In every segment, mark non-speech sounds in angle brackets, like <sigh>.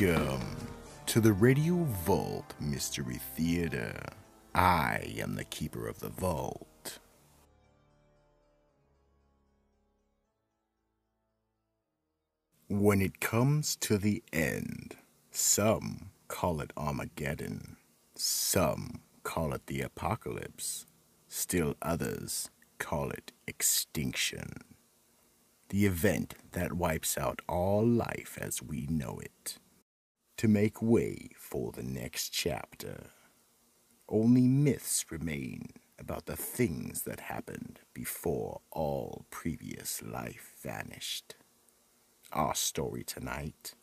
Welcome to the Radio Vault Mystery Theater. I am the keeper of the vault. When it comes to the end, some call it Armageddon, some call it the apocalypse, still others call it extinction. The event that wipes out all life as we know it. To make way for the next chapter, only myths remain about the things that happened before all previous life vanished. Our story tonight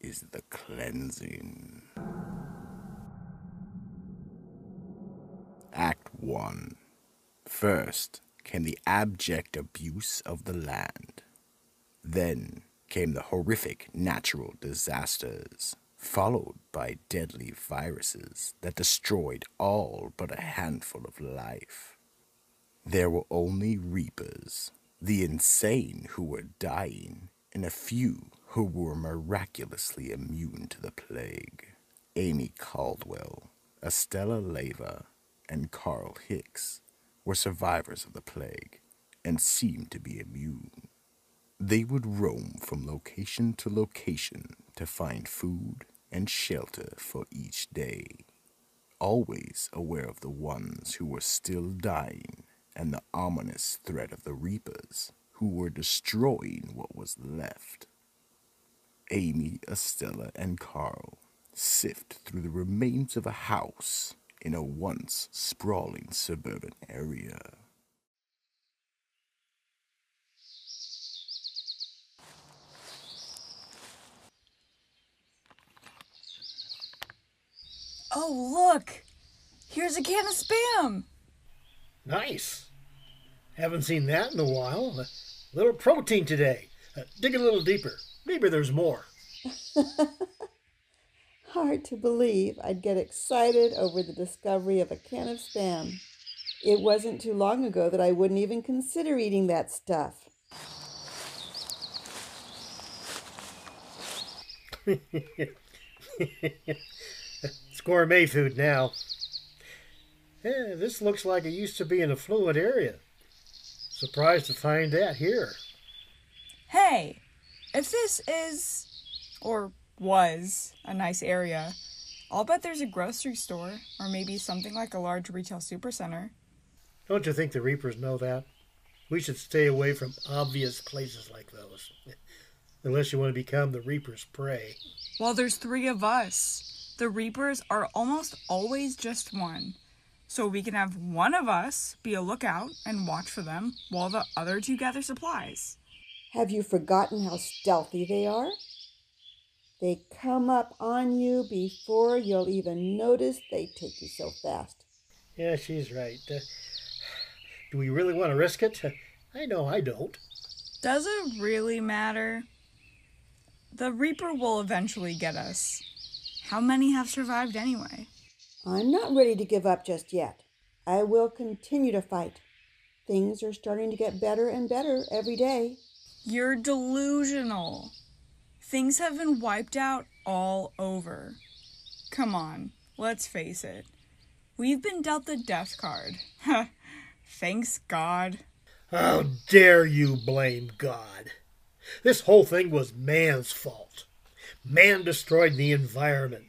is the cleansing. Act 1 First came the abject abuse of the land. Then came the horrific natural disasters, followed by deadly viruses that destroyed all but a handful of life. There were only reapers, the insane who were dying, and a few who were miraculously immune to the plague. Amy Caldwell, Estella Leva, and Carl Hicks were survivors of the plague and seemed to be immune. They would roam from location to location to find food and shelter for each day, always aware of the ones who were still dying and the ominous threat of the reapers who were destroying what was left. Amy, Estella, and Carl sift through the remains of a house in a once sprawling suburban area. Oh, look! Here's a can of spam! Nice. Haven't seen that in a while. A little protein today. Uh, dig a little deeper. Maybe there's more. <laughs> Hard to believe I'd get excited over the discovery of a can of spam. It wasn't too long ago that I wouldn't even consider eating that stuff. <laughs> gourmet food now. Yeah, this looks like it used to be an affluent area. Surprised to find that here. Hey, if this is, or was, a nice area, I'll bet there's a grocery store, or maybe something like a large retail supercenter. Don't you think the Reapers know that? We should stay away from obvious places like those. <laughs> Unless you want to become the Reaper's prey. Well, there's three of us. The Reapers are almost always just one. So we can have one of us be a lookout and watch for them while the other two gather supplies. Have you forgotten how stealthy they are? They come up on you before you'll even notice they take you so fast. Yeah, she's right. Uh, do we really want to risk it? I know I don't. Does it really matter? The Reaper will eventually get us. How many have survived anyway? I'm not ready to give up just yet. I will continue to fight. Things are starting to get better and better every day. You're delusional. Things have been wiped out all over. Come on, let's face it. We've been dealt the death card. <laughs> Thanks God. How dare you blame God? This whole thing was man's fault. Man destroyed the environment.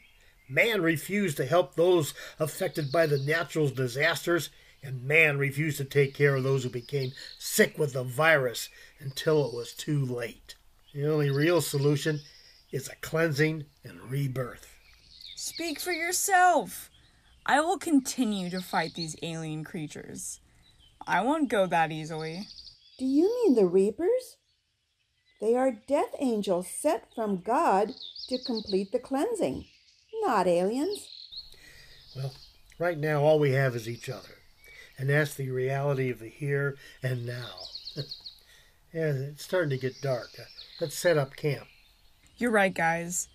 Man refused to help those affected by the natural disasters, and man refused to take care of those who became sick with the virus until it was too late. The only real solution is a cleansing and rebirth. Speak for yourself. I will continue to fight these alien creatures. I won't go that easily. Do you mean the Reapers? They are death angels sent from God to complete the cleansing, not aliens. Well, right now all we have is each other, and that's the reality of the here and now. <laughs> yeah, it's starting to get dark. Uh, let's set up camp. You're right, guys.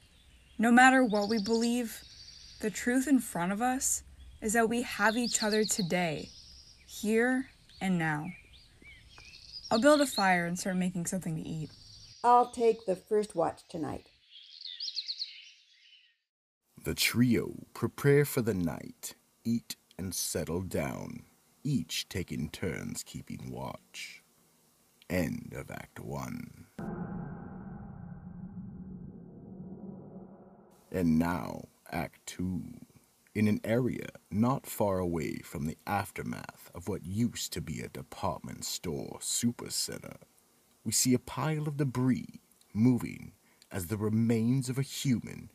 No matter what we believe, the truth in front of us is that we have each other today, here and now. I'll build a fire and start making something to eat. I'll take the first watch tonight. The trio prepare for the night, eat, and settle down, each taking turns keeping watch. End of Act 1. And now, Act 2. In an area not far away from the aftermath of what used to be a department store supercenter, we see a pile of debris moving as the remains of a human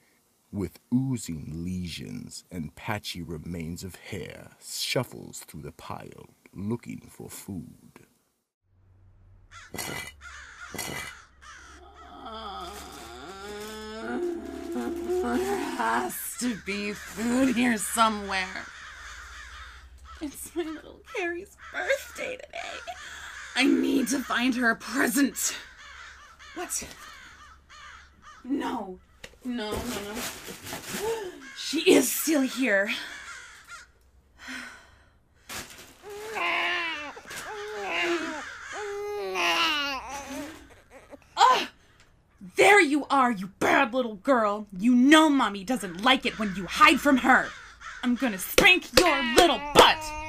with oozing lesions and patchy remains of hair shuffles through the pile looking for food. There has to be food here somewhere. It's my little Carrie's birthday today. I need to find her a present. What? No. No, no, no. She is still here. Ah! There you are, you bad little girl. You know mommy doesn't like it when you hide from her. I'm gonna spank your little butt.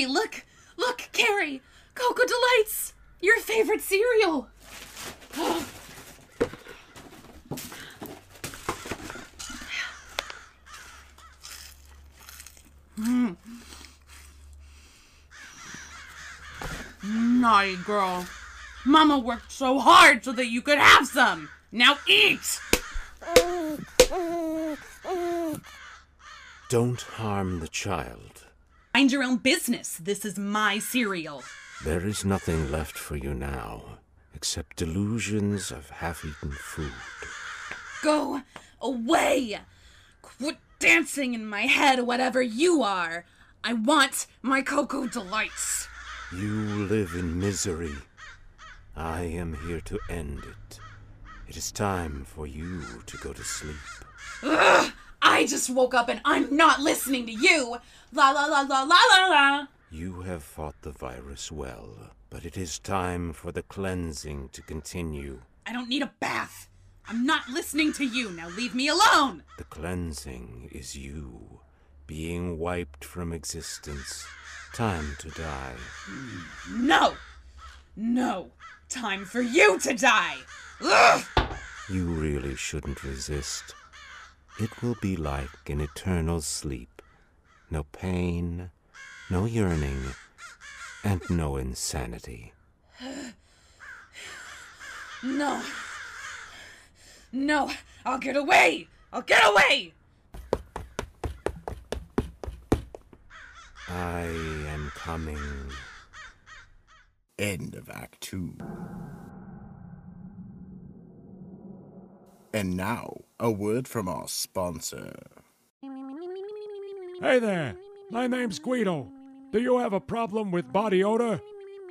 Carrie, look! Look, Carrie! Cocoa Delights! Your favorite cereal! Mm. <sighs> Naughty girl. Mama worked so hard so that you could have some. Now eat! Don't harm the child. Mind your own business. This is my cereal. There is nothing left for you now except delusions of half eaten food. Go away! Quit dancing in my head, whatever you are. I want my Cocoa Delights. You live in misery. I am here to end it. It is time for you to go to sleep. Ugh! I just woke up and I'm not listening to you. La la la la la la la. You have fought the virus well, but it is time for the cleansing to continue. I don't need a bath. I'm not listening to you. Now leave me alone. The cleansing is you, being wiped from existence. Time to die. No. No. Time for you to die. Ugh! You really shouldn't resist. It will be like an eternal sleep. No pain, no yearning, and no insanity. No. No. I'll get away. I'll get away. I am coming. End of Act 2. And now, a word from our sponsor. Hey there, my name's Guido. Do you have a problem with body odor?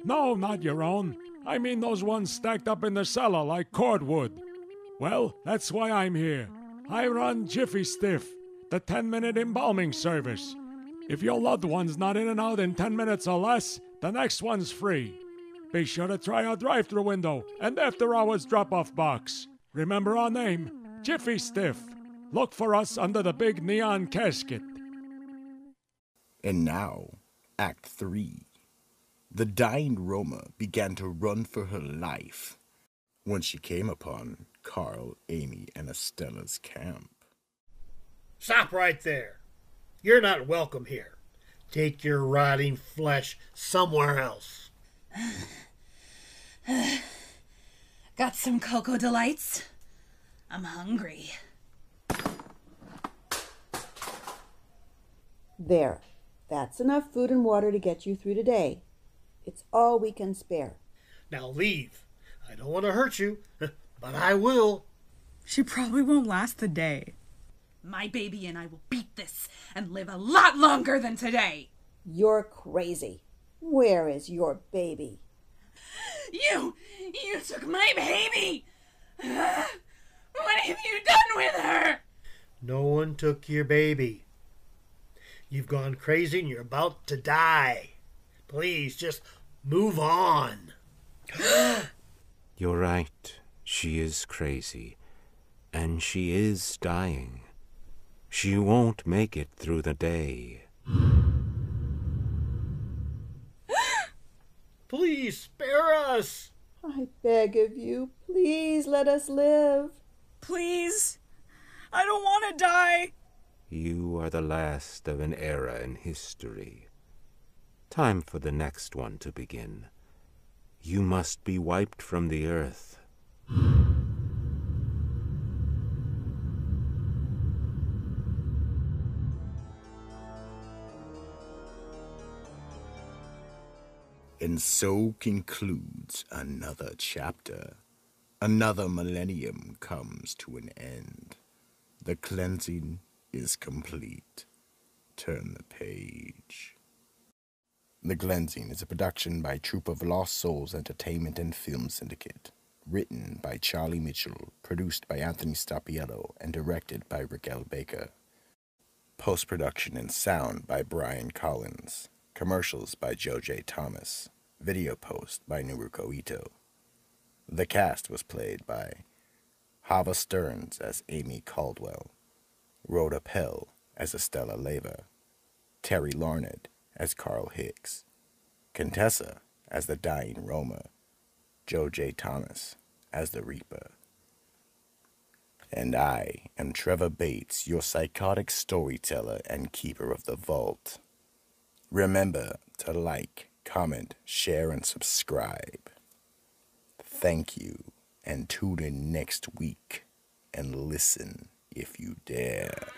No, not your own. I mean those ones stacked up in the cellar like cordwood. Well, that's why I'm here. I run Jiffy Stiff, the 10 minute embalming service. If your loved one's not in and out in 10 minutes or less, the next one's free. Be sure to try our drive through window and after hours drop off box. Remember our name Jiffy Stiff. Look for us under the big neon casket. And now, Act 3. The dying Roma began to run for her life when she came upon Carl, Amy, and Estella's camp. Stop right there. You're not welcome here. Take your rotting flesh somewhere else. <sighs> <sighs> Got some Cocoa Delights? I'm hungry. There. That's enough food and water to get you through today. It's all we can spare. Now leave. I don't want to hurt you, <laughs> but I will. She probably won't last the day. My baby and I will beat this and live a lot longer than today. You're crazy. Where is your baby? You, you took my baby. What have you done with her? No one took your baby. You've gone crazy and you're about to die. Please, just Move on. <gasps> You're right. She is crazy. And she is dying. She won't make it through the day. Please spare us. I beg of you, please let us live. Please. I don't want to die. You are the last of an era in history. Time for the next one to begin. You must be wiped from the earth. And so concludes another chapter. Another millennium comes to an end. The cleansing is complete. Turn the page. The Cleansing is a production by Troop of Lost Souls Entertainment and Film Syndicate. Written by Charlie Mitchell, produced by Anthony Stapiello, and directed by Rick L. Baker. Post production and sound by Brian Collins. Commercials by Joe J. Thomas. Video post by Naruko Ito. The cast was played by Hava Stearns as Amy Caldwell, Rhoda Pell as Estella Leva, Terry Larned as Carl Hicks, Contessa as the dying Roma, Joe J. Thomas as the Reaper. And I am Trevor Bates, your psychotic storyteller and keeper of the vault. Remember to like, comment, share, and subscribe. Thank you, and tune in next week and listen if you dare.